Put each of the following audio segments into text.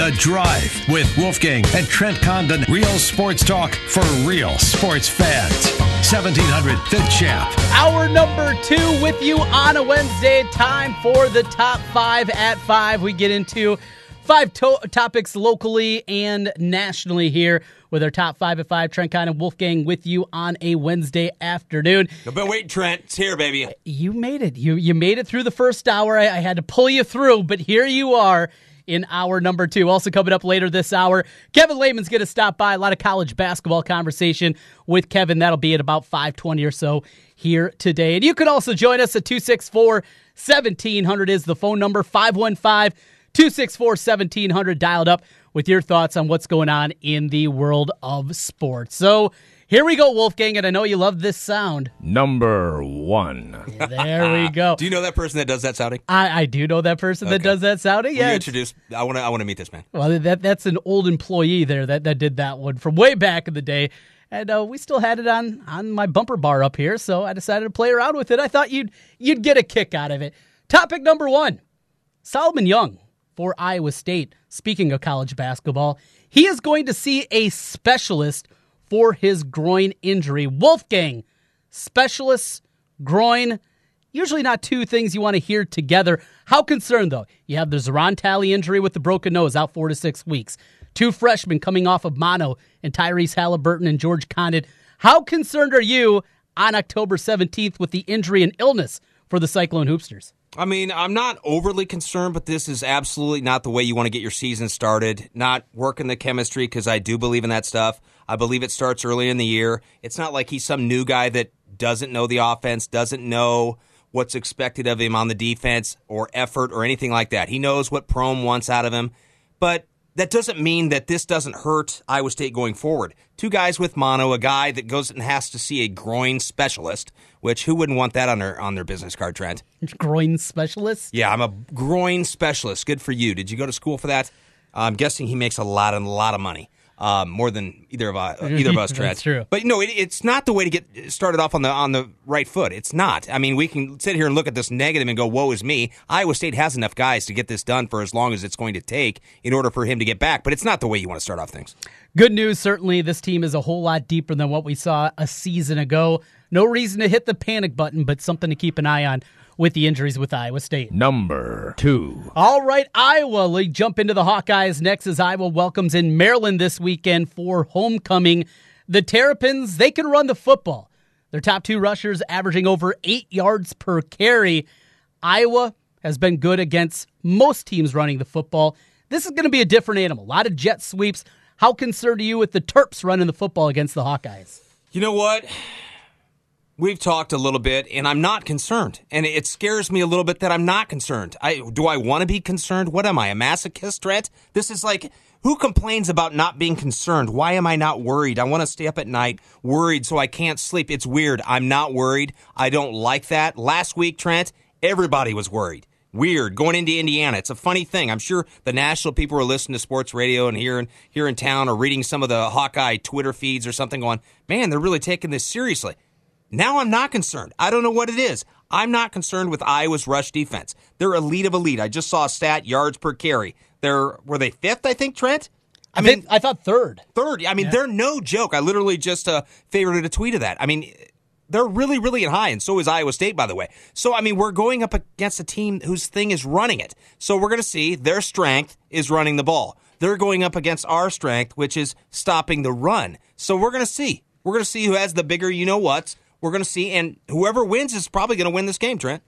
The Drive with Wolfgang and Trent Condon. Real sports talk for real sports fans. 1700 The Champ. Hour number two with you on a Wednesday. Time for the top five at five. We get into five to- topics locally and nationally here with our top five at five. Trent Condon, Wolfgang with you on a Wednesday afternoon. But wait, Trent, it's here, baby. You made it. You you made it through the first hour. I, I had to pull you through, but here you are in hour number two. Also coming up later this hour, Kevin Lehman's going to stop by. A lot of college basketball conversation with Kevin. That'll be at about 520 or so here today. And you can also join us at 264 1700 is the phone number, 515 264 1700 dialed up with your thoughts on what's going on in the world of sports. So here we go, Wolfgang, and I know you love this sound. Number one. There we go. Do you know that person that does that sounding? I, I do know that person that does that sounding. Yeah, you it's- introduce? I want to. I want to meet this man. Well, that that's an old employee there that, that did that one from way back in the day, and uh, we still had it on on my bumper bar up here, so I decided to play around with it. I thought you'd you'd get a kick out of it. Topic number one: Solomon Young for Iowa State. Speaking of college basketball, he is going to see a specialist for his groin injury. Wolfgang, specialist groin. Usually not two things you want to hear together. How concerned, though? You have the Zoran Talley injury with the broken nose out four to six weeks. Two freshmen coming off of mono and Tyrese Haliburton and George Conditt. How concerned are you on October 17th with the injury and illness for the Cyclone Hoopsters? I mean, I'm not overly concerned, but this is absolutely not the way you want to get your season started. Not working the chemistry because I do believe in that stuff. I believe it starts early in the year. It's not like he's some new guy that doesn't know the offense, doesn't know what's expected of him on the defense or effort or anything like that. He knows what Prohm wants out of him, but that doesn't mean that this doesn't hurt Iowa State going forward. Two guys with mono, a guy that goes and has to see a groin specialist, which who wouldn't want that on their on their business card, Trent? Groin specialist? Yeah, I'm a groin specialist. Good for you. Did you go to school for that? I'm guessing he makes a lot and a lot of money, um, more than either of us. Either of us, Trent. That's true. But no, it, it's not the way to get started off on the on the right foot. It's not. I mean, we can sit here and look at this negative and go, "Woe is me." Iowa State has enough guys to get this done for as long as it's going to take in order for him to get back. But it's not the way you want to start off things. Good news, certainly, this team is a whole lot deeper than what we saw a season ago. No reason to hit the panic button, but something to keep an eye on with the injuries with Iowa State. Number two. All right, Iowa. We jump into the Hawkeyes next as Iowa welcomes in Maryland this weekend for homecoming. The Terrapins, they can run the football. Their top two rushers averaging over eight yards per carry. Iowa has been good against most teams running the football. This is going to be a different animal. A lot of jet sweeps. How concerned are you with the Terps running the football against the Hawkeyes? You know what? We've talked a little bit, and I'm not concerned. And it scares me a little bit that I'm not concerned. I do I want to be concerned? What am I, a masochist, Trent? This is like who complains about not being concerned? Why am I not worried? I want to stay up at night worried so I can't sleep. It's weird. I'm not worried. I don't like that. Last week, Trent, everybody was worried. Weird going into Indiana. It's a funny thing. I'm sure the national people are listening to sports radio and here in here in town or reading some of the Hawkeye Twitter feeds or something, going, "Man, they're really taking this seriously." Now I'm not concerned. I don't know what it is. I'm not concerned with Iowa's rush defense. They're elite of elite. I just saw a stat yards per carry. They're were they fifth? I think Trent. I, mean, I thought third. third. I mean, they're no joke. I literally just uh, favorited a tweet of that. I mean, they're really, really high, and so is Iowa State, by the way. So, I mean, we're going up against a team whose thing is running it. So, we're going to see their strength is running the ball. They're going up against our strength, which is stopping the run. So, we're going to see. We're going to see who has the bigger you know what's. We're going to see, and whoever wins is probably going to win this game, Trent.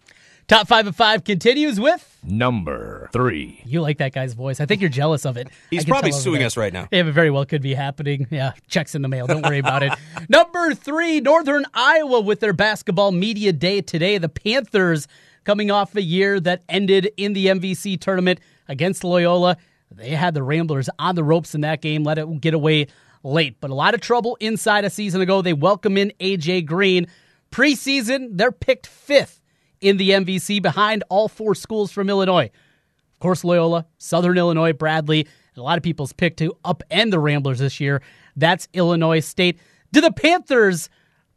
Top five of five continues with. Number three. You like that guy's voice. I think you're jealous of it. He's probably suing us right now. Yeah, it very well could be happening. Yeah, checks in the mail. Don't worry about it. Number three, Northern Iowa with their basketball media day today. The Panthers coming off a year that ended in the MVC tournament against Loyola. They had the Ramblers on the ropes in that game, let it get away late. But a lot of trouble inside a season ago. They welcome in AJ Green. Preseason, they're picked fifth in the MVC behind all four schools from Illinois. Of course, Loyola, Southern Illinois, Bradley, and a lot of people's pick to upend the Ramblers this year. That's Illinois State. Do the Panthers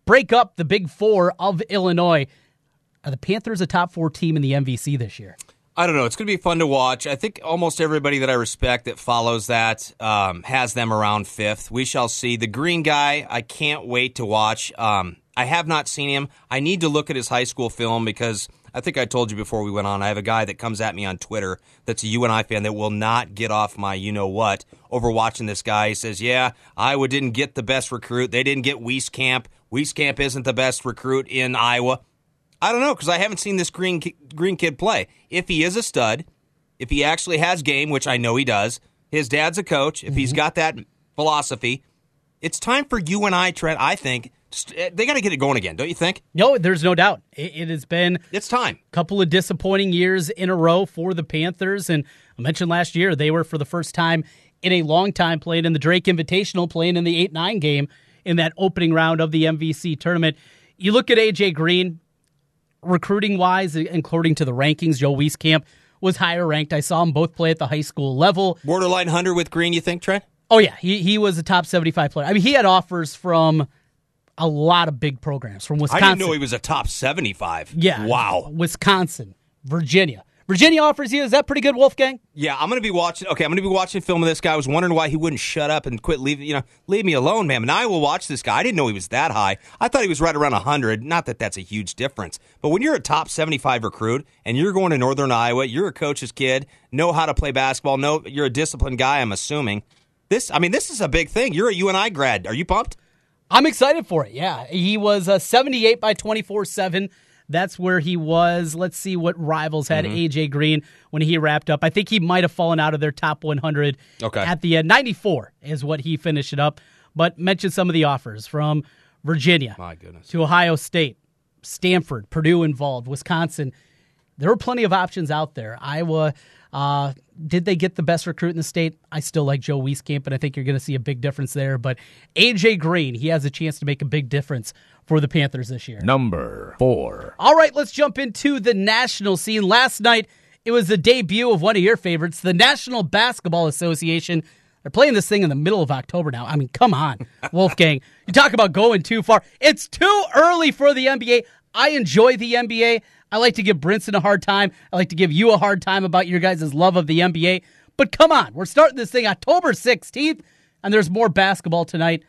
break up the big four of Illinois? Are the Panthers a top four team in the MVC this year? I don't know. It's going to be fun to watch. I think almost everybody that I respect that follows that um, has them around fifth. We shall see. The green guy, I can't wait to watch. Um, I have not seen him. I need to look at his high school film because I think I told you before we went on. I have a guy that comes at me on Twitter that's a UNI fan that will not get off my you know what over watching this guy. He says, "Yeah, Iowa didn't get the best recruit. They didn't get Wieskamp. Wieskamp isn't the best recruit in Iowa." I don't know because I haven't seen this green green kid play. If he is a stud, if he actually has game, which I know he does, his dad's a coach. If he's mm-hmm. got that philosophy, it's time for UNI, Trent. I think eh, they got to get it going again, don't you think? No, there's no doubt. It, it has been It's time. a couple of disappointing years in a row for the Panthers, and I mentioned last year they were for the first time in a long time playing in the Drake Invitational, playing in the eight nine game in that opening round of the MVC tournament. You look at AJ Green, recruiting wise, according to the rankings, Joe Wieskamp was higher ranked. I saw them both play at the high school level. Borderline hunter with Green, you think, Trent? Oh yeah, he he was a top seventy five player. I mean, he had offers from a lot of big programs from Wisconsin. I didn't know he was a top seventy-five. Yeah, Wow. Wisconsin, Virginia. Virginia offers you. Is that pretty good, Wolfgang? Yeah, I'm gonna be watching. Okay, I'm gonna be watching film of this guy. I was wondering why he wouldn't shut up and quit leaving. You know, leave me alone, man. And I will watch this guy. I didn't know he was that high. I thought he was right around 100. Not that that's a huge difference, but when you're a top 75 recruit and you're going to Northern Iowa, you're a coach's kid, know how to play basketball. Know you're a disciplined guy. I'm assuming this. I mean, this is a big thing. You're a UNI grad. Are you pumped? I'm excited for it. Yeah, he was uh, 78 by 24 seven. That's where he was. Let's see what rivals had Mm-hmm. AJ Green when he wrapped up. I think he might have fallen out of their top 100 Okay. at the end. 94 is what he finished it up. But mention some of the offers from Virginia My goodness. to Ohio State, Stanford, Purdue involved, Wisconsin. There were plenty of options out there. Iowa, uh, did they get the best recruit in the state? I still like Joe Wieskamp, and I think you're going to see a big difference there. But AJ Green, he has a chance to make a big difference for the Panthers this year. Number four. All right, let's jump into the national scene. Last night, it was the debut of one of your favorites, the National Basketball Association. They're playing this thing in the middle of October now. I mean, come on, Wolfgang. You talk about going too far. It's too early for the NBA. I enjoy the NBA. I like to give Brinson a hard time. I like to give you a hard time about your guys' love of the NBA. But come on, we're starting this thing October 16th, and there's more basketball tonight.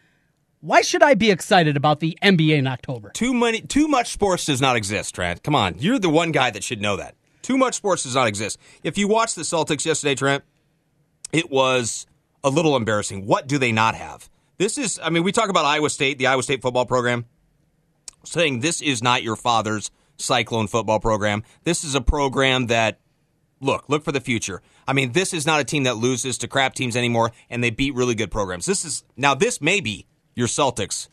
Why should I be excited about the NBA in October? Too many, too much sports does not exist, Trent. Come on, you're the one guy that should know that. Too much sports does not exist. If you watched the Celtics yesterday, Trent, it was a little embarrassing. What do they not have? This is, I mean, we talk about Iowa State, the Iowa State football program, saying this is not your father's Cyclone football program. This is a program that look, look for the future. I mean, this is not a team that loses to crap teams anymore, and they beat really good programs. This is now this may be your Celtics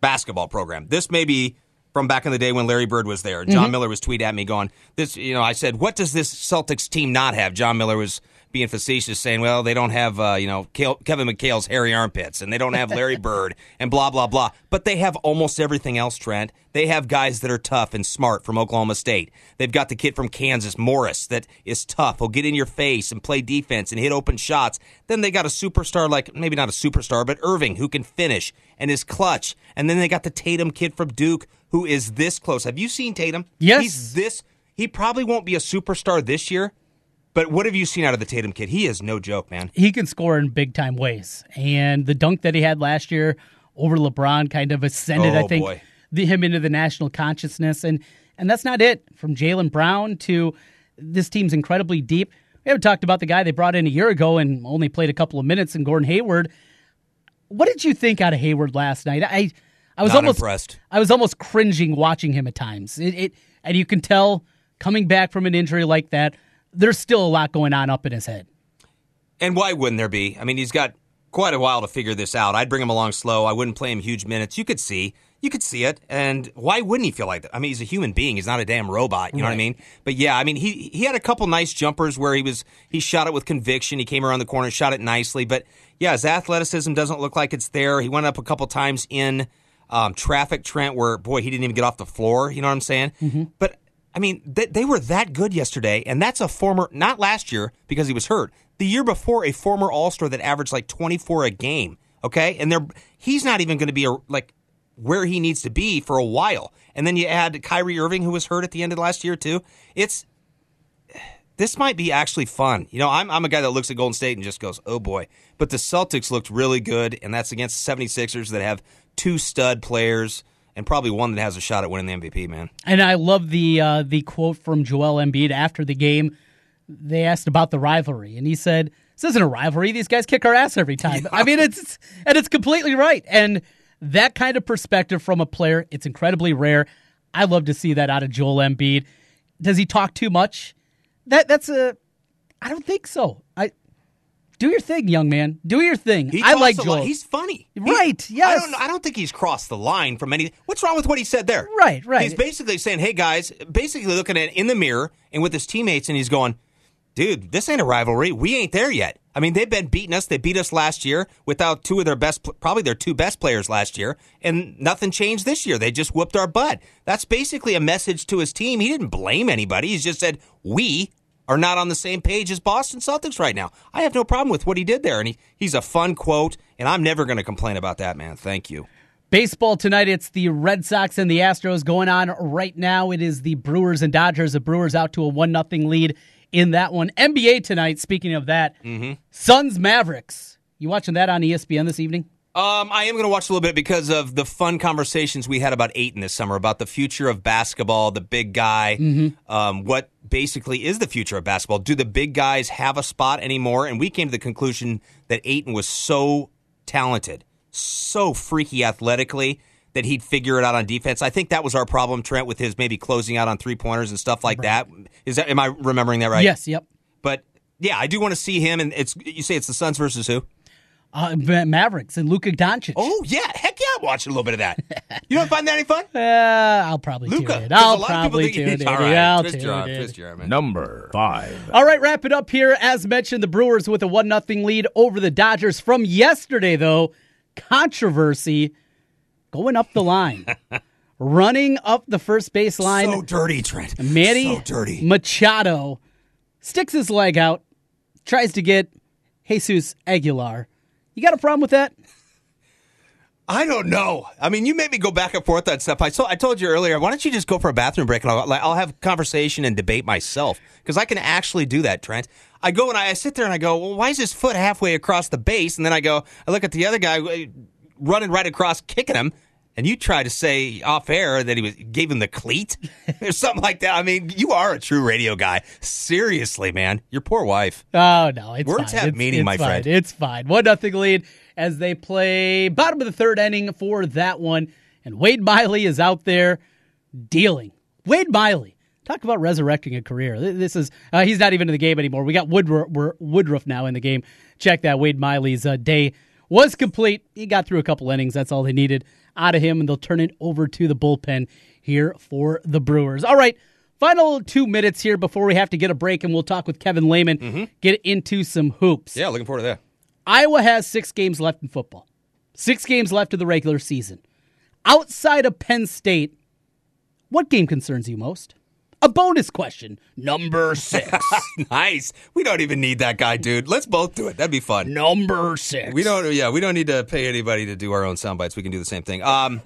basketball program. This may be from back in the day when Larry Bird was there. John mm-hmm. Miller was tweeting at me going, "This, you know," I said, "What does this Celtics team not have?" John Miller was being facetious, saying, "Well, they don't have, uh, you know, Kevin McHale's hairy armpits, and they don't have Larry Bird, and blah blah blah." But they have almost everything else. Trent, they have guys that are tough and smart from Oklahoma State. They've got the kid from Kansas, Morris, that is tough. He'll get in your face and play defense and hit open shots. Then they got a superstar like maybe not a superstar, but Irving who can finish and is clutch. And then they got the Tatum kid from Duke who is this close. Have you seen Tatum? Yes. He's this. He probably won't be a superstar this year, but what have you seen out of the Tatum kid? He is no joke, man. he can score in big time ways. And the dunk that he had last year over LeBron kind of ascended, Oh, I think, the, him into the national consciousness. And and that's not it. From Jaylen Brown to this team's incredibly deep. We haven't talked about the guy they brought in a year ago and only played a couple of minutes in Gordon Hayward. What did you think out of Hayward last night? I I was Not almost impressed. I was almost cringing watching him at times. It, it and you can tell coming back from an injury like that, there's still a lot going on up in his head. And why wouldn't there be? I mean, he's got quite a while to figure this out. I'd bring him along slow. I wouldn't play him huge minutes. You could see. You could see it. And why wouldn't he feel like that? I mean, he's a human being. He's not a damn robot. You know what I mean? But yeah, I mean, he he had a couple nice jumpers where he was he shot it with conviction. He came around the corner, shot it nicely. But yeah, his athleticism doesn't look like it's there. He went up a couple times in um, traffic, Trent, where boy, he didn't even get off the floor. You know what I'm saying? But I mean, they, they were that good yesterday, and that's a former, not last year because he was hurt. The year before, a former All Star that averaged like 24 a game. Okay, and they're he's not even going to be a, like where he needs to be for a while. And then you add Kyrie Irving, who was hurt at the end of last year too. It's this might be actually fun. You know, I'm, I'm a guy that looks at Golden State and just goes, oh boy. But the Celtics looked really good, and that's against the 76ers that have two stud players and probably one that has a shot at winning the MVP, man. And I love the uh, the quote from Joel Embiid after the game. They asked about the rivalry, and he said, "This isn't a rivalry. These guys kick our ass every time." I mean, it's and it's completely right. And that kind of perspective from a player, it's incredibly rare. I love to see that out of Joel Embiid. Does he talk too much? That that's a. I don't think so. I do your thing, young man. Do your thing. He I like Joel. He's funny. He- Right, I don't. I don't think he's crossed the line from any. What's wrong with what he said there? Right, right. He's basically saying, "Hey guys," basically looking at in the mirror and with his teammates, and he's going, "Dude, this ain't a rivalry. We ain't there yet." I mean, they've been beating us. They beat us last year without two of their best, probably their two best players last year, and nothing changed this year. They just whooped our butt. That's basically a message to his team. He didn't blame anybody. He just said, "We are not on the same page as Boston Celtics right now." I have no problem with what he did there, and he, he's a fun quote, and I'm never going to complain about that, man. Thank you. Baseball tonight, it's the Red Sox and the Astros going on right now. It is the Brewers and Dodgers. The Brewers out to a 1 0 lead in that one. NBA tonight, speaking of that, mm-hmm. Suns Mavericks. You watching that on ESPN this evening? Um, I am going to watch a little bit because of the fun conversations we had about Ayton this summer about the future of basketball, the big guy. Um, what basically is the future of basketball? Do the big guys have a spot anymore? And we came to the conclusion that Ayton was so talented, so freaky athletically that he'd figure it out on defense. I think that was our problem, Trent, with his maybe closing out on three pointers and stuff like that. Is that am I remembering that right? Yes, yep. But yeah, I do want to see him. And it's you say it's the Suns versus who? Uh, Mavericks and Luka Doncic. Oh yeah, heck yeah, I'm watching a little bit of that. You don't find that any fun? Uh, I'll probably Luka. tune in. I'll a lot probably think tune in. All right, I'll twist tune your arm, in. twist your arm. Number five. All right, wrap it up here. As mentioned, the Brewers with a 1 0 lead over the Dodgers. From yesterday, though, controversy going up the line. Running up the first base line. So dirty, Trent. Manny So dirty. Machado sticks his leg out, tries to get Jesus Aguilar. You got a problem with that? I don't know. I mean, you made me go back and forth on stuff. I told, I told you earlier. Why don't you just go for a bathroom break and I'll, like, I'll have conversation and debate myself because I can actually do that, Trent. I go and I, I sit there and I go, well, why is his foot halfway across the base? And then I go, I look at the other guy uh, running right across, kicking him. And you try to say off air that he was gave him the cleat or something like that. I mean, you are a true radio guy. Seriously, man, your poor wife. Oh no, it's Words fine. have It's- meaning, it's my fine. friend. It's fine. One nothing lead as they play bottom of the third inning for that one, and Wade Miley is out there dealing. Wade Miley, talk about resurrecting a career. This is uh, he's not even in the game anymore. We got Woodruff, Woodruff now in the game. Check that. Wade Miley's uh, day was complete. He got through a couple innings. That's all they needed out of him, and they'll turn it over to the bullpen here for the Brewers. All right. Final two minutes here before we have to get a break, and we'll talk with Kevin Lehman, mm-hmm. get into some hoops. Yeah, looking forward to that. Iowa has six games left in football, six games left of the regular season. Outside of Penn State, what game concerns you most? A bonus question. Number six. nice. We don't even need that guy, dude. Let's both do it. That'd be fun. Number six. We don't. Yeah, we don't need to pay anybody to do our own sound bites. We can do the same thing. Um,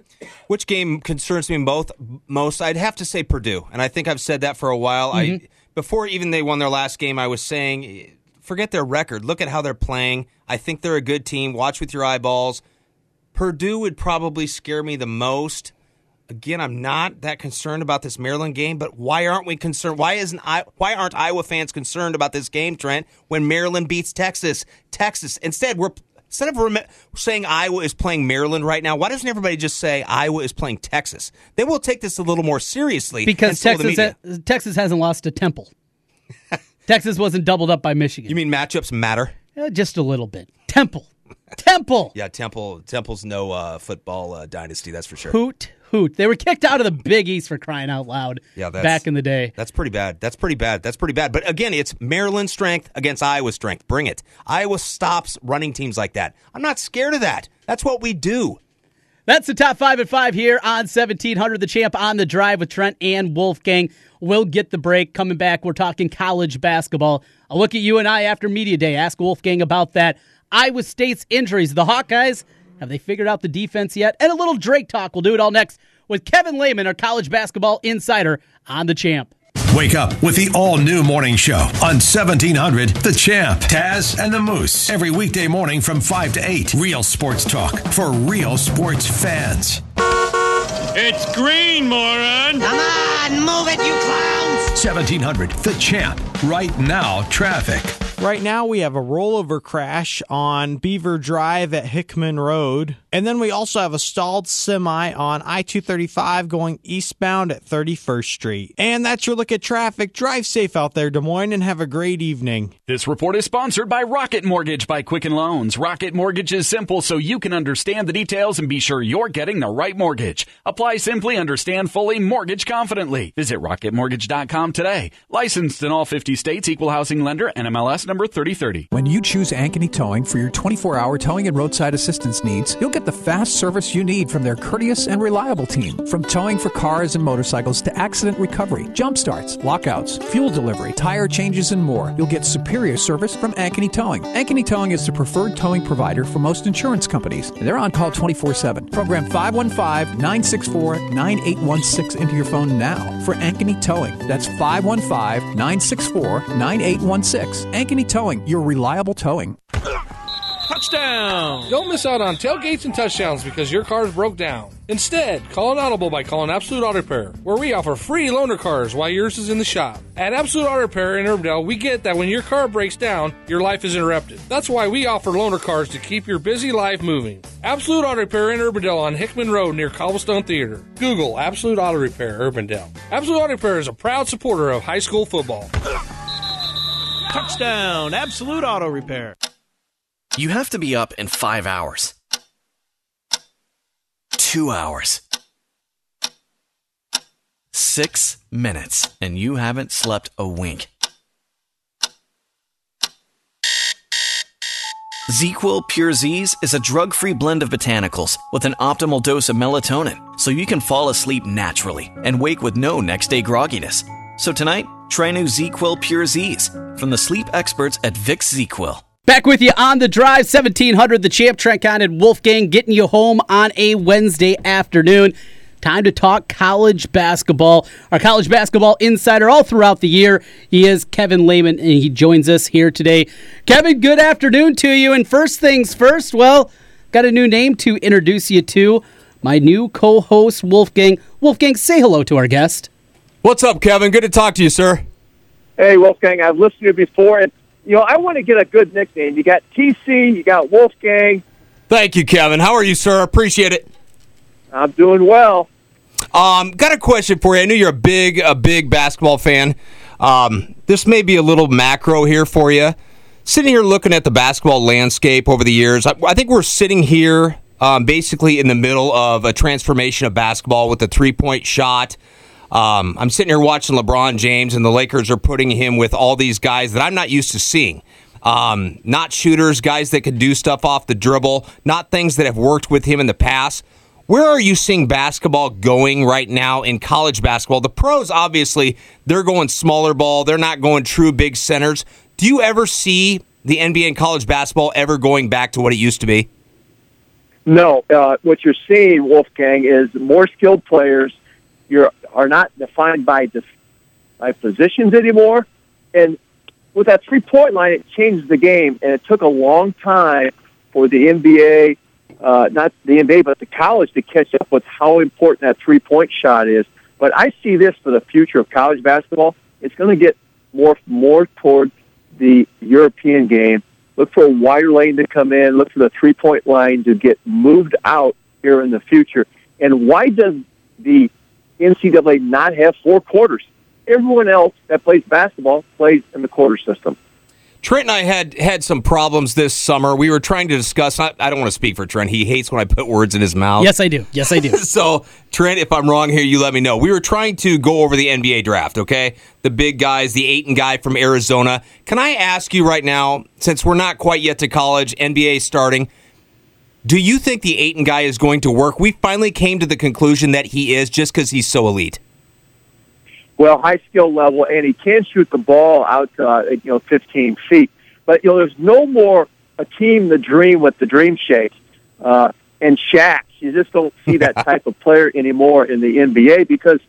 which game concerns me both most? I'd have to say Purdue, and I think I've said that for a while. I before even they won their last game, I was saying, forget their record. Look at how they're playing. I think they're a good team. Watch with your eyeballs. Purdue would probably scare me the most. Again, I'm not that concerned about this Maryland game, but why aren't we concerned? Why isn't I? Why aren't Iowa fans concerned about this game, Trent? When Maryland beats Texas, Texas. Instead, we're instead of rem- saying Iowa is playing Maryland right now. Why doesn't everybody just say Iowa is playing Texas? They will take this a little more seriously because so will the Texas ha- Texas hasn't lost to Temple. Texas wasn't doubled up by Michigan. You mean matchups matter? Eh, just a little bit. Temple. Temple. Yeah, Temple. Temple's no uh, football uh, dynasty. That's for sure. Hoot hoot. They were kicked out of the Big East for crying out loud. Yeah, that's- back in the day. That's pretty bad. That's pretty bad. That's pretty bad. But again, it's Maryland strength against Iowa strength. Bring it. Iowa stops running teams like that. I'm not scared of that. That's what we do. That's the top five at five here on 1700. The champ on the drive with Trent and Wolfgang. We'll get the break. Coming back, we're talking college basketball. I'll look at UNI after Media Day. Ask Wolfgang about that. Iowa State's injuries. The Hawkeyes, have they figured out the defense yet? And a little Drake talk. We'll do it all next with Kevin Lehman, our college basketball insider on the champ. Wake up with the all new morning show on 1700 The Champ, Taz, and the Moose. Every weekday morning from 5 to 8. Real sports talk for real sports fans. It's green, moron! Come on, move it, you clowns! 1700 The Champ. Right now, traffic. Right now, we have a rollover crash on Beaver Drive at Hickman Road. And then we also have a stalled semi on I 235 going eastbound at 31st Street. And that's your look at traffic. Drive safe out there, Des Moines, and have a great evening. This report is sponsored by Rocket Mortgage by Quicken Loans. Rocket Mortgage is simple so you can understand the details and be sure you're getting the right mortgage. Apply simply, understand fully, mortgage confidently. Visit rocketmortgage.com today. Licensed in all 50 states, equal housing lender, NMLS number 3030. When you choose Ankeny Towing for your 24 hour towing and roadside assistance needs, you'll get the fast service you need from their courteous and reliable team. From towing for cars and motorcycles to accident recovery, jump starts, lockouts, fuel delivery, tire changes, and more, you'll get superior service from Ankeny Towing. Ankeny Towing is the preferred towing provider for most insurance companies. They're on call 24 7. Program 515 964 9816 into your phone now for Ankeny Towing. That's 515 964 9816. Ankeny Towing, your reliable towing. Touchdown! Don't miss out on tailgates and touchdowns because your car's broke down. Instead, call an audible by calling Absolute Auto Repair, where we offer free loaner cars while yours is in the shop. At Absolute Auto Repair in Urbandale, we get that when your car breaks down, your life is interrupted. That's why we offer loaner cars to keep your busy life moving. Absolute Auto Repair in Urbandale on Hickman Road near Cobblestone Theater. Google Absolute Auto Repair Urbandale. Absolute Auto Repair is a proud supporter of high school football. Touchdown! Absolute Auto Repair. You have to be up in five hours. Two hours. Six minutes, and you haven't slept a wink. ZQuil Pure Z's is a drug free blend of botanicals with an optimal dose of melatonin so you can fall asleep naturally and wake with no next day grogginess. So tonight, try new ZQuil Pure Z's from the sleep experts at Vicks ZQuil. Back with you on the drive, 1700, the champ Trent Con and Wolfgang getting you home on a Wednesday afternoon. Time to talk college basketball. Our college basketball insider all throughout the year. He is Kevin Lehman, and he joins us here today. Kevin, good afternoon to you. And first things first, well, got a new name to introduce you to. My new co host, Wolfgang. Wolfgang, say hello to our guest. What's up, Kevin? Good to talk to you, sir. Hey, Wolfgang. I've listened to you before, and you know I want to get a good nickname. You got TC, you got Wolfgang. Thank you, Kevin. How are you, sir? Appreciate it. I'm doing well. Um, got a question for you. I know you're a big, a big basketball fan. Um, this may be a little macro here for you. Sitting here looking at the basketball landscape over the years, I, I think we're sitting here um, basically in the middle of a transformation of basketball with the three point shot. Um, I'm sitting here watching LeBron James, and the Lakers are putting him with all these guys that I'm not used to seeing. Um, not shooters, guys that can do stuff off the dribble, not things that have worked with him in the past. Where are you seeing basketball going right now in college basketball? The pros, obviously, they're going smaller ball. They're not going true big centers. Do you ever see the NBA and college basketball ever going back to what it used to be? No, uh, what you're seeing, Wolfgang, is more skilled players. You are not defined by by positions anymore, and with that three point line, it changed the game, and it took a long time for the NBA, uh, not the NBA, but the college to catch up with how important that three point shot is. But I see this for the future of college basketball. It's going to get more more toward the European game. Look for a wider lane to come in. Look for the three point line to get moved out here in the future. And why does the NCAA not have four quarters? Everyone else that plays basketball plays in the quarter system. Trent and I had had some problems this summer. We were trying to discuss. I, I don't want to speak for Trent. He hates when I put words in his mouth. Yes, I do. Yes, I do. so, Trent, if I'm wrong here, you let me know. We were trying to go over the NBA draft. Okay, the big guys, the Ayton guy from Arizona. Can I ask you right now, since we're not quite yet to college, NBA starting? Do you think the Ayton guy is going to work? We finally came to the conclusion that he is just because he's so elite. Well, high skill level, and he can shoot the ball out, uh, you know, 15 feet. But you know, there's no more a team the dream with the Dream Shake uh, and Shaq. You just don't see that type of player anymore in the NBA because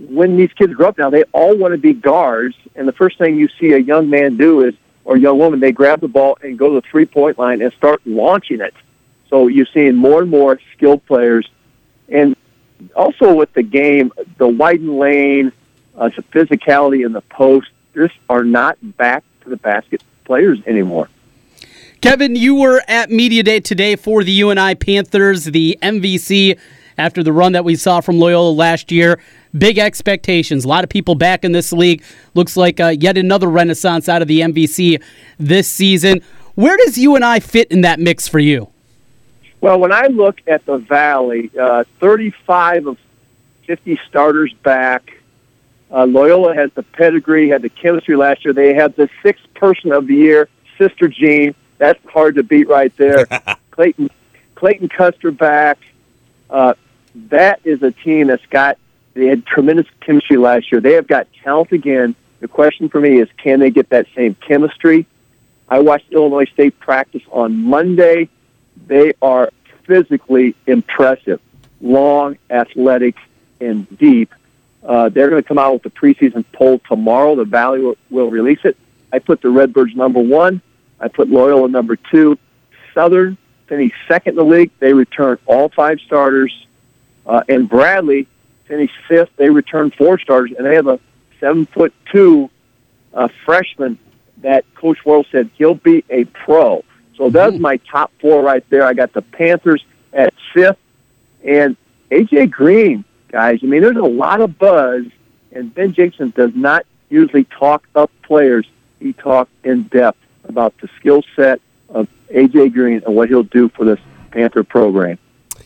when these kids grow up now, they all want to be guards, and the first thing you see a young man do is, or young woman, they grab the ball and go to the three point line and start launching it. So you're seeing more and more skilled players, and also with the game, the widen lane, uh, the physicality in the post, just are not back to the basket players anymore. Kevin, you were at Media Day today for the UNI Panthers, the MVC, after the run that we saw from Loyola last year. Big expectations. A lot of people back in this league. Looks like uh, yet another renaissance out of the MVC this season. Where does UNI fit in that mix for you? Well, when I look at the Valley, uh, 35 of 50 starters back. Uh, Loyola has the pedigree, had the chemistry last year. They have the sixth person of the year, Sister Jean. That's hard to beat right there. Clayton Clayton Custer back. Uh, that is a team that's got they had tremendous chemistry last year. They have got talent again. The question for me is, can they get that same chemistry? I watched Illinois State practice on Monday. They are physically impressive, long, athletic, and deep. Uh, they're going to come out with the preseason poll tomorrow. The Valley will, will release it. I put the Redbirds number one. I put Loyola number two. Southern finished second in the league. They returned all five starters. Uh, and Bradley finished fifth. They returned four starters, and they have a seven foot two uh, freshman that Coach Worrell said he'll be a pro. So that's mm. my top four right there. I got the Panthers at fifth, and AJ Green, guys. I mean, there's a lot of buzz, and Ben Jason does not usually talk up players. He talks in depth about the skill set of AJ Green and what he'll do for this Panther program.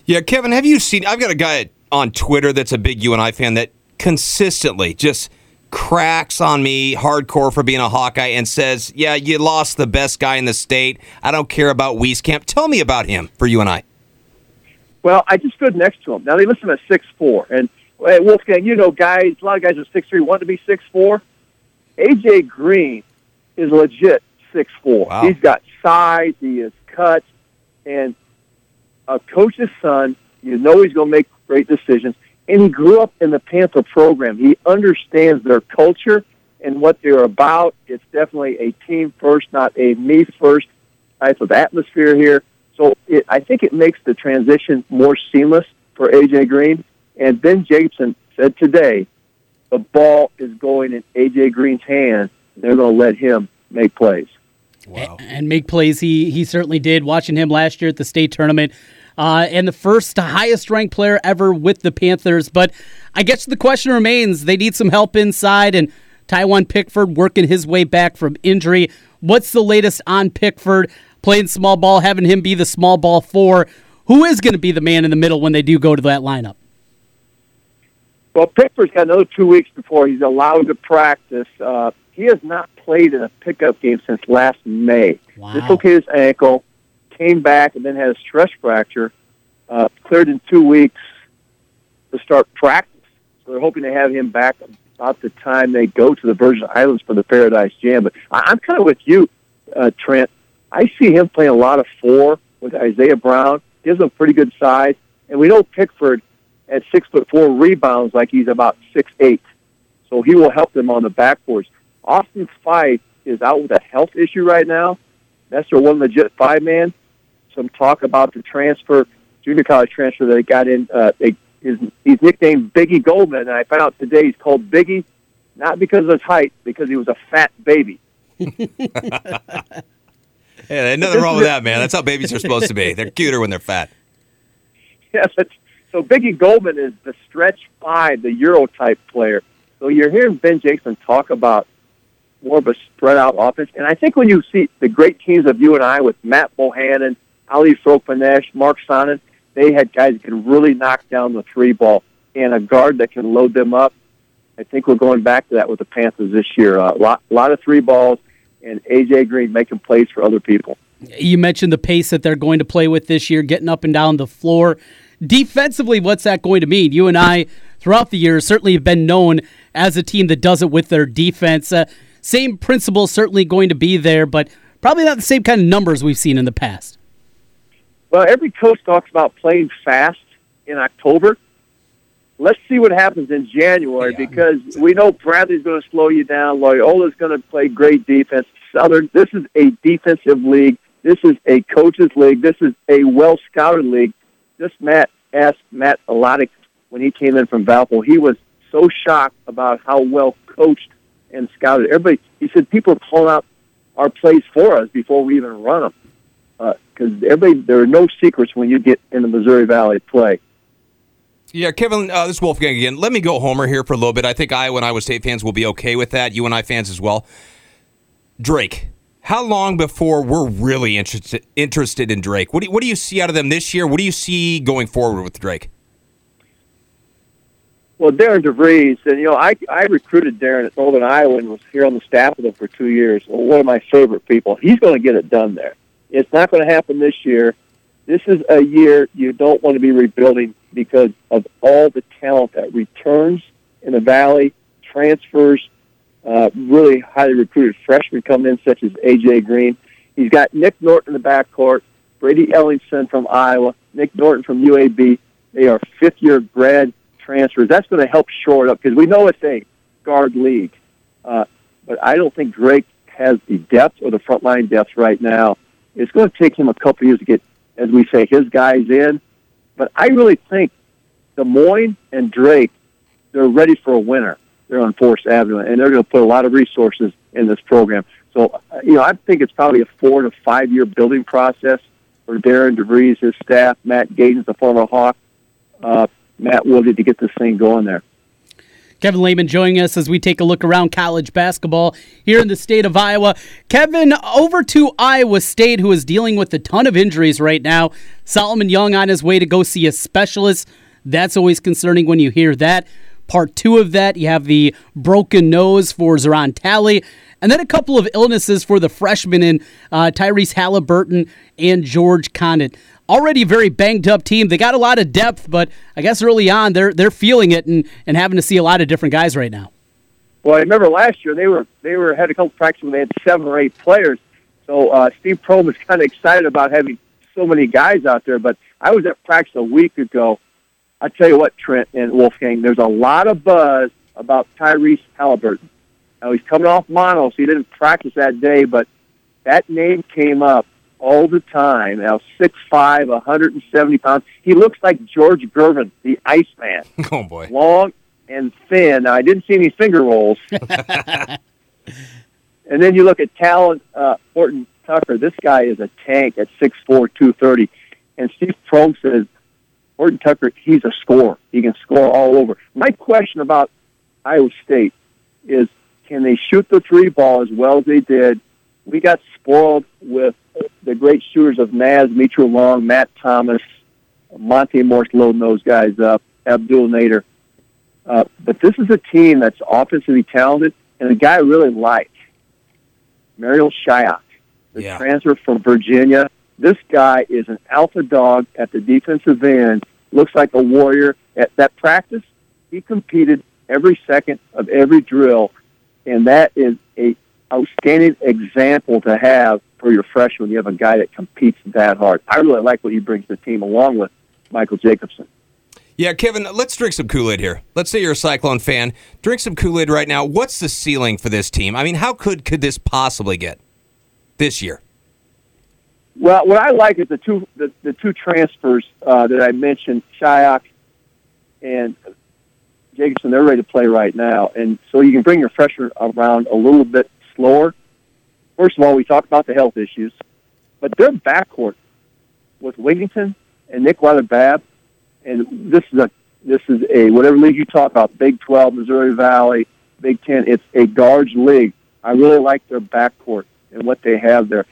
Yeah, Kevin, have you seen? I've got a guy on Twitter that's a big UNI fan that consistently just cracks on me hardcore for being a Hawkeye and says, "Yeah, you lost the best guy in the state. I don't care about Wieskamp. Tell me about him for UNI. Well, I just stood next to him. Now they listen at six four, and hey, Wolfgang, you know, guys, a lot of guys are six three, want to be six four. AJ Green is legit six four. Wow. He's got size, he is cut, and a coach's son. You know he's going to make great decisions, and he grew up in the Panther program. He understands their culture and what they're about. It's definitely a team first, not a me first type of atmosphere here. So it, I think it makes the transition more seamless for AJ Green. And Ben Jacobson said today, the ball is going in AJ Green's hands. They're going to let him make plays. Wow. And make plays. He he certainly did. Watching him last year at the state tournament, uh, and the first highest ranked player ever with the Panthers. But I guess the question remains: they need some help inside, and Tywhon Pickford working his way back from injury. What's the latest on Pickford playing small ball, having him be the small ball four? Who is going to be the man in the middle when they do go to that lineup? Well, Pickford's got another two weeks before he's allowed to practice. Uh, he has not played in a pickup game since last May. Wow. Dislocated his ankle, came back, and then had a stress fracture. Uh, cleared in two weeks to start practice. So they're hoping to have him back about the time they go to the Virgin Islands for the Paradise Jam. But I- I'm kind of with you, uh, Trent. I see him playing a lot of four with Isaiah Brown. Gives him pretty good size, and we know Pickford at six foot four rebounds like he's about six eight. So he will help them on the backboards. Austin Phyfe is out with a health issue right now. That's their one legit five man. Some talk about the transfer, junior college transfer that got in. Uh, they, his, he's nicknamed Biggie Goldman, and I found out today he's called Biggie not because of his height, because he was a fat baby. Yeah, nothing wrong with that, man. That's how babies are supposed to be. They're cuter when they're fat. Yeah, but so Biggie Goldman is the stretch five, the Euro type player. So you're hearing Ben Jacobson talk about more of a spread out offense. And I think when you see the great teams of UNI with Matt Bohannon, Ali Farokhmanesh, Marc Sonnen, they had guys that could really knock down the three ball and a guard that can load them up. I think we're going back to that with the Panthers this year. A lot, lot of three balls and AJ Green making plays for other people. You mentioned the pace that they're going to play with this year, getting up and down the floor. Defensively, what's that going to mean? UNI, throughout the years, certainly have been known as a team that does it with their defense. Uh, same principle certainly going to be there, but probably not the same kind of numbers we've seen in the past. Well, every coach talks about playing fast in October. let's see what happens in January because we know Bradley's going to slow you down. Loyola's going to play great defense. Southern, this is a defensive league. This is a coaches league. This is a well scouted league. This Matt asked Matt Lottich when he came in from Valpo. He was so shocked about how well coached and scouted. Everybody, he said, people are calling out our plays for us before we even run them. Because everybody, there are no secrets when you get in the Missouri Valley play. Yeah, Kevin, uh, this is Wolfgang again. Let me go Homer here for a little bit. I think Iowa and Iowa State fans will be okay with that. UNI fans as well. Drake, how long before we're really interested interested in Drake? What do you, what do you see out of them this year? What do you see going forward with Drake? Well, Darian DeVries, and you know, I I recruited Darren at Northern Iowa and was here on the staff with him for two years. Well, one of my favorite people. He's going to get it done there. It's not going to happen this year. This is a year you don't want to be rebuilding because of all the talent that returns in the Valley, transfers, uh, really highly recruited freshmen come in, such as A.J. Green. He's got Nick Norton in the backcourt, Brady Ellingson from Iowa, Nick Norton from UAB. They are fifth-year grad transfers. That's going to help shore it up because we know it's a guard league. Uh, but I don't think Drake has the depth or the front line depth right now. It's going to take him a couple years to get, as we say, his guys in. But I really think Des Moines and Drake, they're ready for a winner. They're on Forest Avenue, and they're going to put a lot of resources in this program. So, uh, you know, I think it's probably a four to five year building process for Darian DeVries, his staff, Matt Gatens, the former Hawk, uh, Matt Woodley to get this thing going there. Kevin Lehman joining us as we take a look around college basketball here in the state of Iowa. Kevin, over to Iowa State, who is dealing with a ton of injuries right now. Solomon Young on his way to go see a specialist. That's always concerning when you hear that. Part two of that, you have the broken nose for Zoran Talley, and then a couple of illnesses for the freshmen in uh, Tyrese Haliburton and George Conditt already very banged up team. They got a lot of depth, but I guess early on they're they're feeling it and, and having to see a lot of different guys right now. Well, I remember last year they were they were had a couple practices when they had seven or eight players. So uh, Steve Prohm was kind of excited about having so many guys out there. But I was at practice a week ago. I tell you what, Trent and Wolfgang, there's a lot of buzz about Tyrese Haliburton. Now he's coming off mono, so he didn't practice that day, but that name came up all the time. Now, 6'5", 170 pounds. He looks like George Gervin, the Iceman. Oh, boy. Long and thin. Now, I didn't see any finger rolls. and then you look at Talen uh, Horton Tucker. This guy is a tank at 6'4", 230. And Steve Prohm says, Horton Tucker, he's a scorer. He can score all over. My question about Iowa State is, can they shoot the three ball as well as they did? We got spoiled with the great shooters of Naz, Mitro Long, Matt Thomas, Monte Morris loading those guys up, Abdel Nader. Uh, but this is a team that's offensively talented, and a guy I really like, Marial Shayok, the Yeah. transfer from Virginia. This guy is an alpha dog at the defensive end. Looks like a warrior. At that practice, he competed every second of every drill, and that is a outstanding example to have for your freshman. You have a guy that competes that hard. I really like what he brings to the team, along with Michael Jacobson. Yeah, Kevin, let's drink some Kool Aid here. Let's say you're a Cyclone fan. Drink some Kool Aid right now. What's the ceiling for this team? I mean, how good could this possibly get this year? Well, what I like is the two the, the two transfers uh, that I mentioned, Shayok and Jacobson. They're ready to play right now, and so you can bring your freshmen around a little bit slower. First of all, we talked about the health issues, but their backcourt with Wigginton and Nick Weiler-Babb, and this is a this is a whatever league you talk about, Big Twelve, Missouri Valley, Big Ten. It's a guards league. I really like their backcourt and what they have there.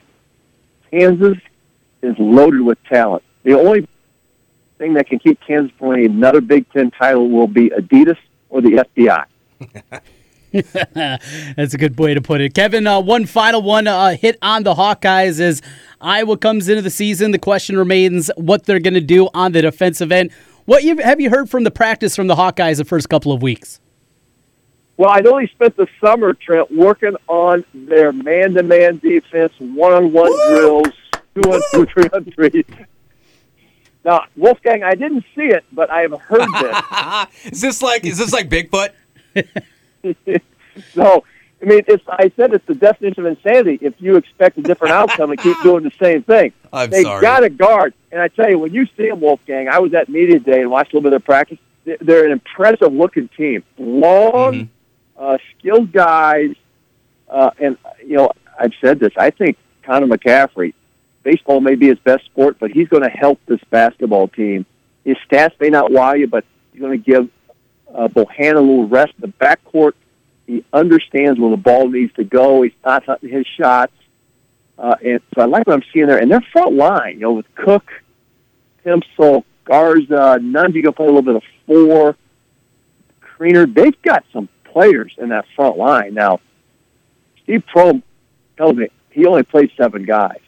Kansas is loaded with talent. The only thing that can keep Kansas from winning another Big Ten title will be Adidas or the FBI. That's a good way to put it. Kevin, uh, one final one uh, hit on the Hawkeyes is Iowa comes into the season. The question remains what they're going to do on the defensive end. What you, have you heard from the practice from the Hawkeyes the first couple of weeks? Well, I'd only spent the summer, Trent, working on their man-to-man defense, one-on-one drills, two on two, three on three. Now, Wolfgang, I didn't see it, but I have heard this. is this like is this like Bigfoot? so, I mean, it's. I said it's the definition of insanity. If you expect a different outcome and keep doing the same thing, I'm they sorry. got a guard. And I tell you, when you see them, Wolfgang, I was at media day and watched a little bit of their practice. They- They're an impressive looking team. Long, Mm-hmm. uh, skilled guys. Uh, and you know, I've said this. I think Connor McCaffrey, baseball may be his best sport, but he's going to help this basketball team. His stats may not wow you, but he's going to give uh, Bohannon a little rest in the backcourt. He understands where the ball needs to go. He's not hunting his shots. Uh, and so I like what I'm seeing there. And their front line, you know, with Cook, Pemsl, Garza, Nunge to play a little bit of four. Kriener, they've got some players in that front line. Now, Steve Prohm tells me he only played seven guys.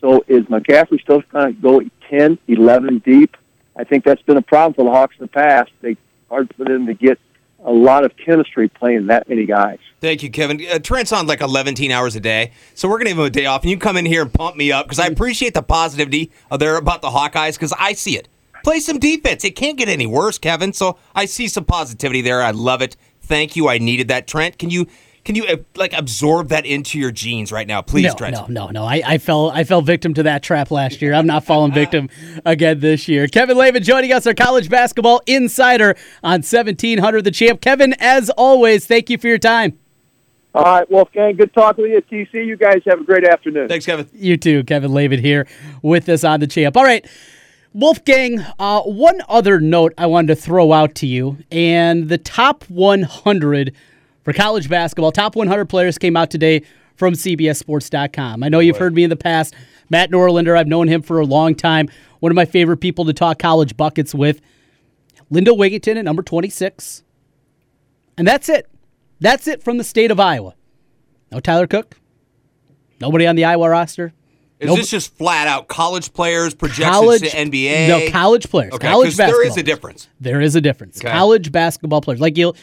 So is McCaffery still going to go 10, 11 deep? I think that's been a problem for the Hawks in the past. They hard for them to get a lot of chemistry playing that many guys. Thank you, Kevin. Uh, Trent's on like 11 hours a day, so we're gonna give him a day off, and you come in here and pump me up because I appreciate the positivity there about the Hawkeyes because I see it. Play some defense. It can't get any worse, Kevin. So I see some positivity there. I love it. Thank you. I needed that, Trent. Can you can you like absorb that into your genes right now, please, no, Trent? no, no, no. I, I fell I fell victim to that trap last year. I'm not falling victim again this year. Kevin Lavin joining us, our college basketball insider on 1700 The Champ. Kevin, as always, thank you for your time. All right, Wolfgang, good talking with you. TC, you guys have a great afternoon. Thanks, Kevin. You too, Kevin Lavin here with us on The Champ. All right. Wolfgang, uh, one other note I wanted to throw out to you, and the top 100 for college basketball, top 100 players came out today from CBSSports.com. I know you've heard me in the past. Matt Norlander, I've known him for a long time. One of my favorite people to talk college buckets with. Lindell Wigginton at number 26. And that's it. That's it from the state of Iowa. No Tyler Cook. Nobody on the Iowa roster. Is Nope. this just flat out college players projections college to NBA? No, college players. Okay, college basketball. there is a difference. There is a difference. Okay. College basketball players like you,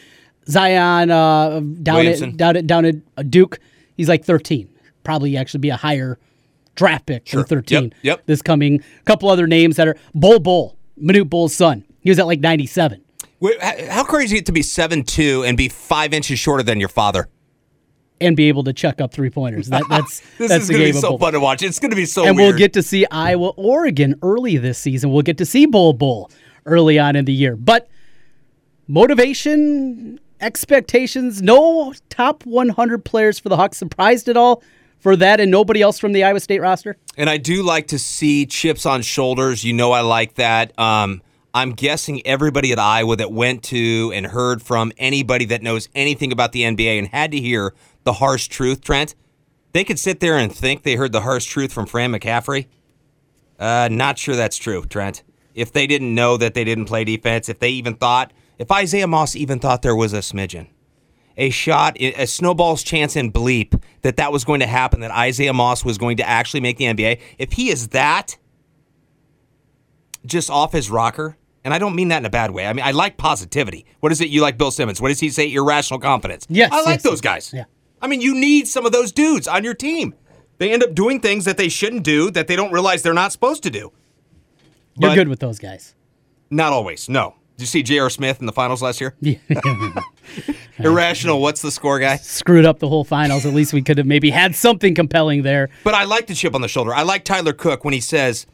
Zion uh, down Williamson. at down at down at uh, Duke. He's like 13. Probably actually be a higher draft pick Sure. than 13. Yep, yep. This coming couple other names that are Bol Bol, Manute Bol's son. He was at like 97 Wait, how crazy it to be seven two and be five inches shorter than your father? and be able to chuck up three pointers. That, that's This that's is going to be so Bol. fun to watch. It's going to be so and weird. we'll get to see Iowa, Oregon early this season. We'll get to see Bol Bol early on in the year. But motivation, expectations, no top 100 players for the Hawks. Surprised at all for that and nobody else from the Iowa State roster? And I do like to see chips on shoulders. You know, I like that. Um, I'm guessing everybody at Iowa that went to and heard from anybody that knows anything about the NBA and had to hear the harsh truth, Trent, they could sit there and think they heard the harsh truth from Fran McCaffery. Uh, not sure that's true, Trent. If they didn't know that they didn't play defense, if they even thought, if Isaiah Moss even thought there was a smidgen, a shot, a snowball's chance in bleep that that was going to happen, that Isaiah Moss was going to actually make the NBA. If he is that just off his rocker, and I don't mean that in a bad way. I mean, I like positivity. What is it you like, Bill Simmons? What does he say? Irrational confidence. Yes, I like yes, those guys. Yeah. I mean, you need some of those dudes on your team. They end up doing things that they shouldn't do that they don't realize they're not supposed to do. You're But- good with those guys. Not always. No. Did you see J.R. Smith in the finals last year? Yeah. Irrational. What's the score, guy? Screwed up the whole finals. At least we could have maybe had something compelling there. But I like the chip on the shoulder. I like Tyler Cook when he says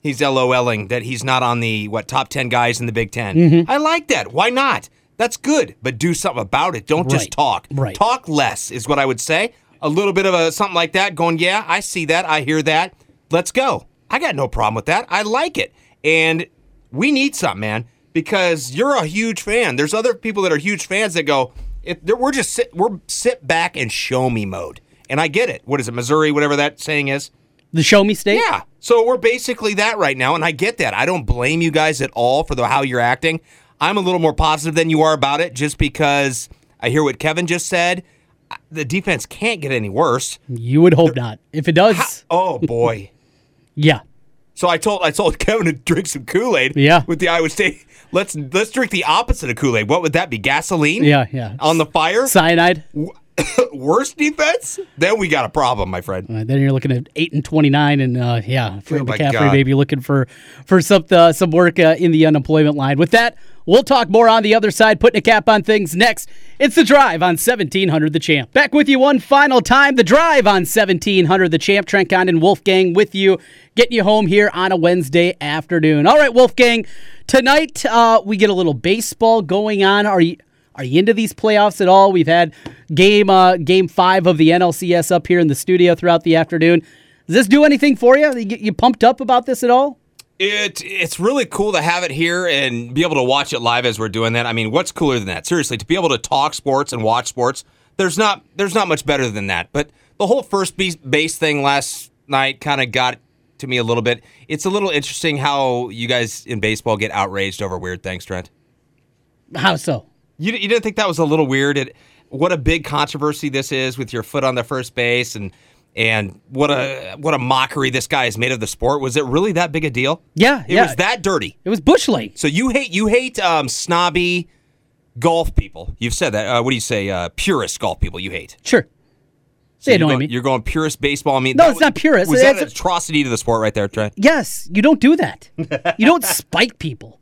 he's LOLing that he's not on the what top ten guys in the Big 10 Mhm. I like that. Why not? That's good. But do something about it. Don't Right. just talk. Right. Talk less is what I would say. A little bit of a something like that. Going, yeah, I see that. I hear that. Let's go. I got no problem with that. I like it. And we need something, man, because you're a huge fan. There's other people that are huge fans that go, if we're just sit, we're sit back and show me mode. And I get it. What is it, Missouri, whatever that saying is? The show me state? Yeah. So we're basically that right now, and I get that. I don't blame you guys at all for the how you're acting. I'm a little more positive than you are about it, just because I hear what Kevin just said. The defense can't get any worse. You would hope not. If it does, Oh boy. yeah. So I told I told Kevin to drink some Kool Aid. Yeah. With the Iowa State, let's let's drink the opposite of Kool Aid. What would that be? Gasoline? Yeah, yeah. On the fire? Cyanide? worst defense, then we got a problem, my friend. Uh, then you're looking at eight and twenty nine, and uh, yeah, Fred Oh, McCaffery God. maybe looking for for some uh, some work uh, in the unemployment line. With that, we'll talk more on the other side, putting a cap on things next. It's the drive on seventeen hundred the champ. Back with you one final time. The drive on seventeen hundred the champ. Trent Condon, Wolfgang with you, getting you home here on a Wednesday afternoon. All right, Wolfgang. Tonight uh, we get a little baseball going on. Are you? Are you into these playoffs at all? We've had game uh, game five of the NLCS up here in the studio throughout the afternoon. Does this do anything for you? You, you pumped up about this at all? It it's really cool to have it here and be able to watch it live as we're doing that. I mean, what's cooler than that? Seriously, to be able to talk sports and watch sports, there's not there's not much better than that. But the whole first base, base thing last night kind of got to me a little bit. It's a little interesting how you guys in baseball get outraged over weird things, Trent. How so? You, you didn't think that was a little weird? It, what a big controversy this is with your foot on the first base and and what a what a mockery this guy has made of the sport. Was it really that big a deal? Yeah, it yeah. was that dirty. It was bush league. So you hate you hate um, snobby golf people. You've said that. Uh, what do you say? Uh, purist golf people. You hate. Sure. So They you're annoy going, me. You're going purist baseball. I mean, No, that it's was- not purist. Was that It's- an atrocity to the sport right there, Trent? Yes, you don't do that. you don't spike people.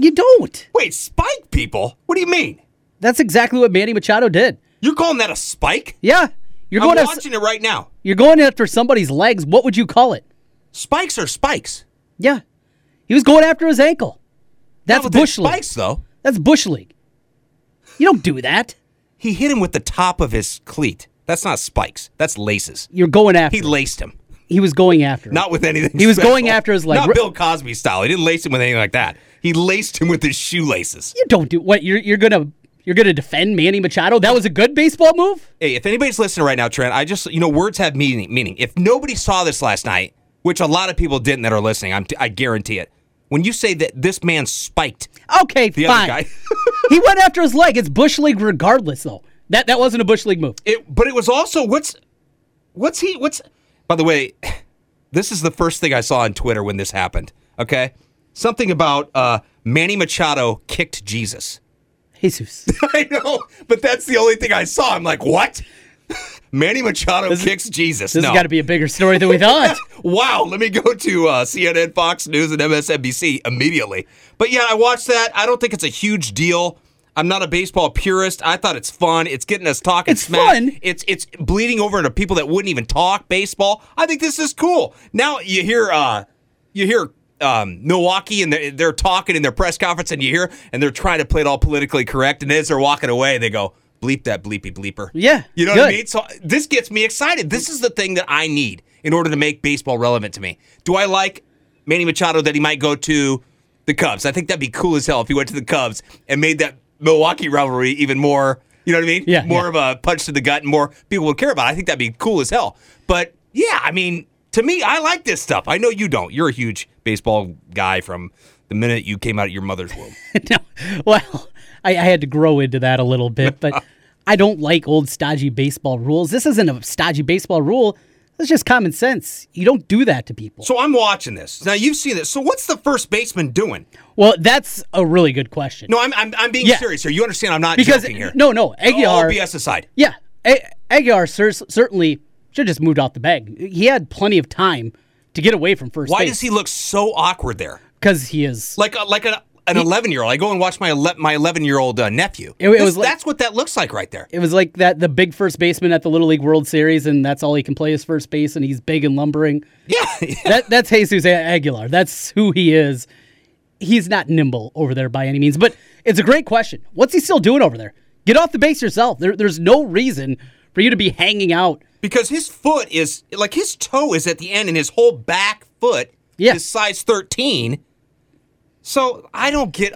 You don't. Wait, spike people? What do you mean? That's exactly what Manny Machado did. You're calling that a spike? Yeah, you're going I'm after, watching it right now. you're going after somebody's legs. What would you call it? Spikes are spikes. Yeah, he was going after his ankle. That's bush league. spikes, though. That's bush league. You don't do that. He hit him with the top of his cleat. That's not spikes. That's laces. You're going after. He laced him. He was going after. him. Not with anything. He was special. going after his leg. Not Bill Cosby style. He didn't lace him with anything like that. He laced him with his shoelaces. You don't do what you're you're gonna you're gonna defend Manny Machado. That was a good baseball move. Hey, if anybody's listening right now, Trent, I just you know words have meaning. Meaning, if nobody saw this last night, which a lot of people didn't that are listening, I'm, I guarantee it. When you say that this man spiked Okay, fine. he went after his leg. It's bush league regardless, though. That that wasn't a bush league move. it, but it was also what's what's he what's. By the way, this is the first thing I saw on Twitter when this happened. Okay, something about uh, Manny Machado kicked Jesus. Jesus. I know, but that's the only thing I saw. I'm like, what? Manny Machado kicks Jesus. This no. has got to be a bigger story than we thought. wow, let me go to uh, CNN, Fox News, and MSNBC immediately. But yeah, I watched that. I don't think it's a huge deal. I'm not a baseball purist. I thought it's fun. It's getting us talking It's smack. fun. It's it's bleeding over into people that wouldn't even talk baseball. I think this is cool. Now you hear uh you hear um, Milwaukee and they're, they're talking in their press conference and you hear and they're trying to play it all politically correct and as they're walking away they go bleep that bleepy bleeper. Yeah, You know what I mean? So this gets me excited. This is the thing that I need in order to make baseball relevant to me. Do I like Manny Machado that he might go to the Cubs? I think that'd be cool as hell if he went to the Cubs and made that Milwaukee rivalry even more, you know what I mean? Yeah, More yeah. of a punch to the gut and more people would care about. it. I think that'd be cool as hell. But yeah, I mean, to me, I like this stuff. I know you don't. You're a huge baseball guy from the minute you came out of your mother's womb. no, well, I, I had to grow into that a little bit, but I don't like old stodgy baseball rules. This isn't a stodgy baseball rule. It's just common sense. You don't do that to people. So I'm watching this. Now you've seen this. So what's the first baseman doing? Well, that's a really good question. No, I'm I'm, I'm being Yeah. serious here. You understand? I'm not because joking here. no, no, Aguilar. All oh, BS aside. Yeah, A- Aguilar cer- certainly should have just moved off the bag. He had plenty of time to get away from first Why base. does he look so awkward there? Because he is. Like a, like an an 11 year old. I go and watch my ele- my 11 year old uh, nephew. It- it was like- that's what that looks like right there. It was like that the big first baseman at the Little League World Series, and that's all he can play is first base, and he's big and lumbering. Yeah, That that's Jesus Aguilar. That's who he is. He's not nimble over there by any means, but it's a great question. What's he still doing over there? Get off the base yourself. There, there's no reason for you to be hanging out. because his foot is like his toe is at the end, and his whole back foot Yeah. is size 13. So I don't get.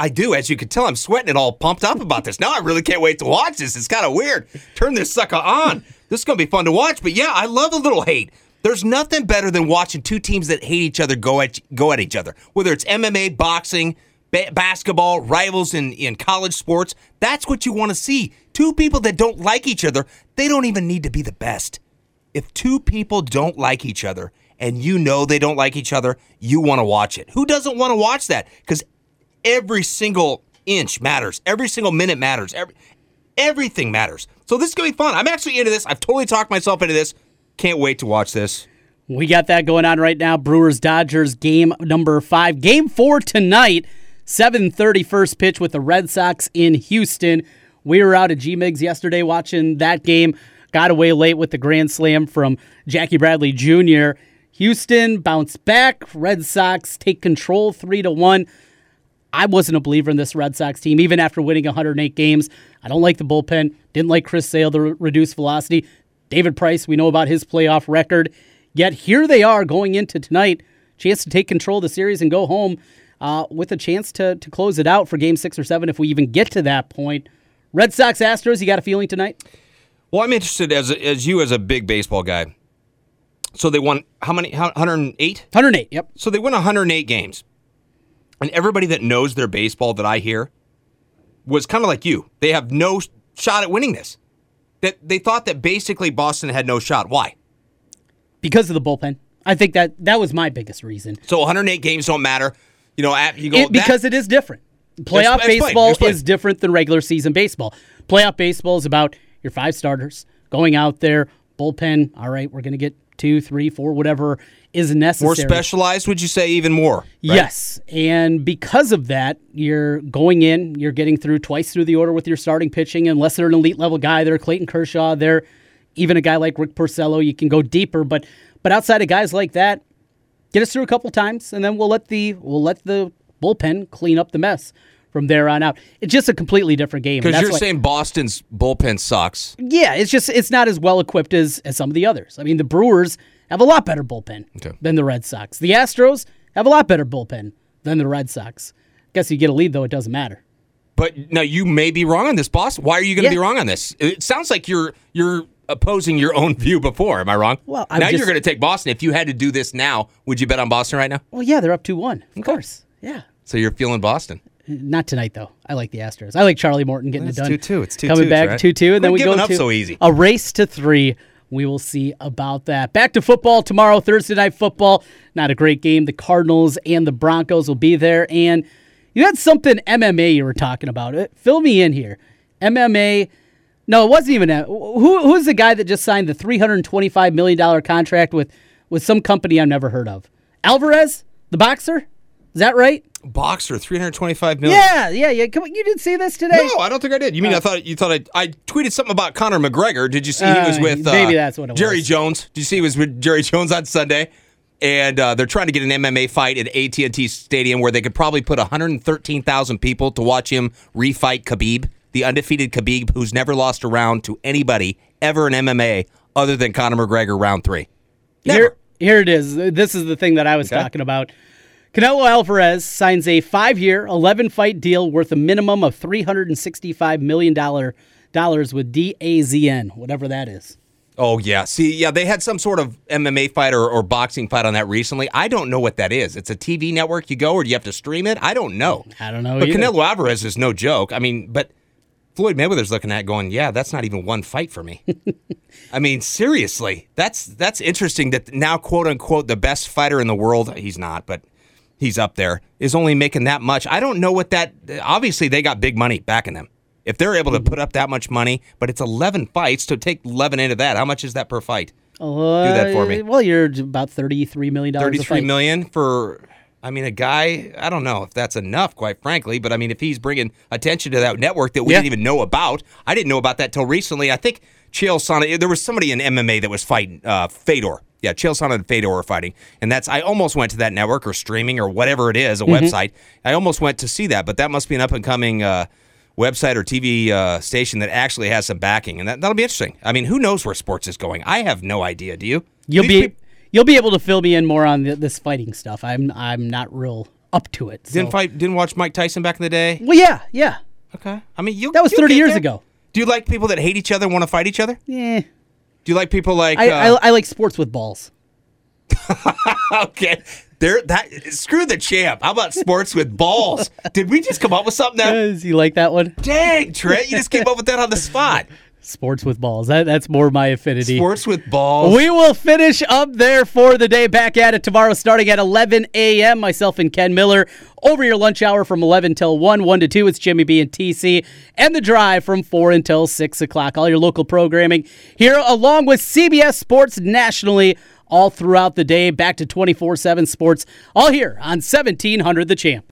I do, as you can tell, I'm sweating and all pumped up about this. Now I really can't wait to watch this. It's kind of weird. Turn this sucker on. This is gonna be fun to watch. But yeah, I love a little hate. There's nothing better than watching two teams that hate each other go at go at each other. Whether it's MMA, boxing, ba- basketball, rivals in in college sports. That's what you want to see. Two people that don't like each other. They don't even need to be the best. If two people don't like each other and you know they don't like each other, you want to watch it. Who doesn't want to watch that? Because every single inch matters. Every single minute matters. Every, everything matters. So this is gonna be fun. I'm actually into this. I've totally talked myself into this. Can't wait to watch this. We got that going on right now. Brewers Dodgers game number five. Game four tonight. 7:30 first pitch with the Red Sox in Houston. We were out at G Migs yesterday watching that game. Got away late with the grand slam from Jackie Bradley Jr. Houston bounced back. Red Sox take control three to one. I wasn't a believer in this Red Sox team, even after winning 108 games. I don't like the bullpen. Didn't like Chris Sale to re- reduce velocity. David Price, we know about his playoff record. Yet here they are going into tonight, chance to take control of the series and go home uh, with a chance to to close it out for Game Six or Seven if we even get to that point. Red Sox Astros, you got a feeling tonight? Well, I'm interested as as you as a big baseball guy. So they won how many? 108. 108. Yep. So they won 108 games, and everybody that knows their baseball that I hear was kind of like you. They have no shot at winning this. That they thought that basically Boston had no shot. Why? Because of the bullpen. I think that that was my biggest reason. So 108 games don't matter. You know, at, you go It- because it is different. Playoff Explain, baseball explain. is different than regular season baseball. Playoff baseball is about your five starters going out there, bullpen. All right, we're going to get two, three, four, whatever is necessary. more specialized. Would you say even more? right? Yes. And because of that, you're going in, you're getting through twice through the order with your starting pitching. Unless they're an elite level guy, they're Clayton Kershaw, they're even a guy like Rick Porcello, you can go deeper. But but outside of guys like that, get us through a couple times and then we'll let the we'll let the bullpen clean up the mess from there on out. It's just a completely different game. Because you're why- saying Boston's bullpen sucks. yeah, it's just it's not as well equipped as, as some of the others. I mean, the Brewers have a lot better bullpen than the Red Sox. The Astros have a lot better bullpen than the Red Sox. Guess you get a lead though; it doesn't matter. But now you may be wrong on this, boss. Why are you going to Yeah. be wrong on this? It sounds like you're you're opposing your own view before. Am I wrong? Well, I'm now just- you're going to take Boston. If you had to do this now, would you bet on Boston right now? Well, yeah, they're up two one, of course. Yeah, So you're feeling Boston. not tonight though. I like the Astros. I like Charlie Morton getting It's it done. 2-2. It's 2-2, coming back right? two two, and then we go giving up to so easy. a race to three. We will see about that. Back to football tomorrow, Thursday night football. Not a great game. The Cardinals and the Broncos will be there. And you had something MMA you were talking about. It fill me in here. MMA. No, it wasn't even. A, who who's the guy that just signed the three hundred twenty-five million dollar contract with with some company I've never heard of? Alvarez, the boxer. Is that right? Boxer, 325 million. Yeah, yeah, yeah. Come on, you didn't see this today? No, I don't think I did. You mean I thought you thought I, I tweeted something about Conor McGregor? Did you see he was Uh, with uh, maybe that's what it Jerry was. Jones? Did you see he was with Jerry Jones on Sunday? And uh, they're trying to get an MMA fight at AT&T Stadium where they could probably put 113,000 people to watch him refight Khabib, the undefeated Khabib who's never lost a round to anybody ever in MMA other than Conor McGregor round three. Here, here it is. This is the thing that I was talking about. Canelo Alvarez signs a five-year, eleven-fight deal worth a minimum of three hundred and sixty-five million dollar dollars with DAZN, whatever that is. Oh yeah, see, yeah, they had some sort of MMA fight or, or boxing fight on that recently. I don't know what that is. It's a TV network you go, or do you have to stream it? I don't know. I don't know. But either. Canelo Alvarez is no joke. I mean, but Floyd Mayweather's looking at going, yeah, that's not even one fight for me. I mean, seriously, that's that's interesting that now quote unquote the best fighter in the world, he's not, but he's up there, is only making that much. I don't know what that obviously they got big money backing them. If they're able to put up that much money, but it's 11 fights, so take 11 into that. How much is that per fight? Uh, Do that for me. Well, you're about thirty-three million dollars. Thirty-three million for. I mean, a guy. I don't know if that's enough, quite frankly. But I mean, if he's bringing attention to that network that we Yeah. didn't even know about, I didn't know about that till recently. I think Chael Sonnen. There was somebody in MMA that was fighting uh, Fedor. Yeah, Chael Sonnen and Fedor were fighting, and that's. I almost went to that network or streaming or whatever it is, a Mhm. website. I almost went to see that, but that must be an up and coming. Uh, Website or TV uh, station that actually has some backing, and that, that'll be interesting. I mean, who knows where sports is going? I have no idea. Do you? You'll These be you'll be able to fill me in more on th- this fighting stuff. I'm I'm not real up to it. so- Didn't fight. Didn't watch Mike Tyson back in the day. Well, yeah, yeah. Okay. I mean, you That was you'll 30 years there. ago. Do you like people that hate each other and want to fight each other? Yeah. Do you like people like? I, uh, I I like sports with balls. okay. There. That. Screw the champ. How about sports with balls? Did we just come up with something? Does you like that one? Dang, Trent, you just came up with that on the spot. Sports with balls. That, that's more my affinity. Sports with balls. We will finish up there for the day. Back at it tomorrow starting at 11 a.m. Myself and Ken Miller over your lunch hour from 11 till 1, 1 to 2. It's Jimmy B and TC. And the drive from 4 until 6 o'clock. All your local programming here along with CBS Sports nationally all throughout the day. Back to 24 7 sports, all here on 1700 The Champ.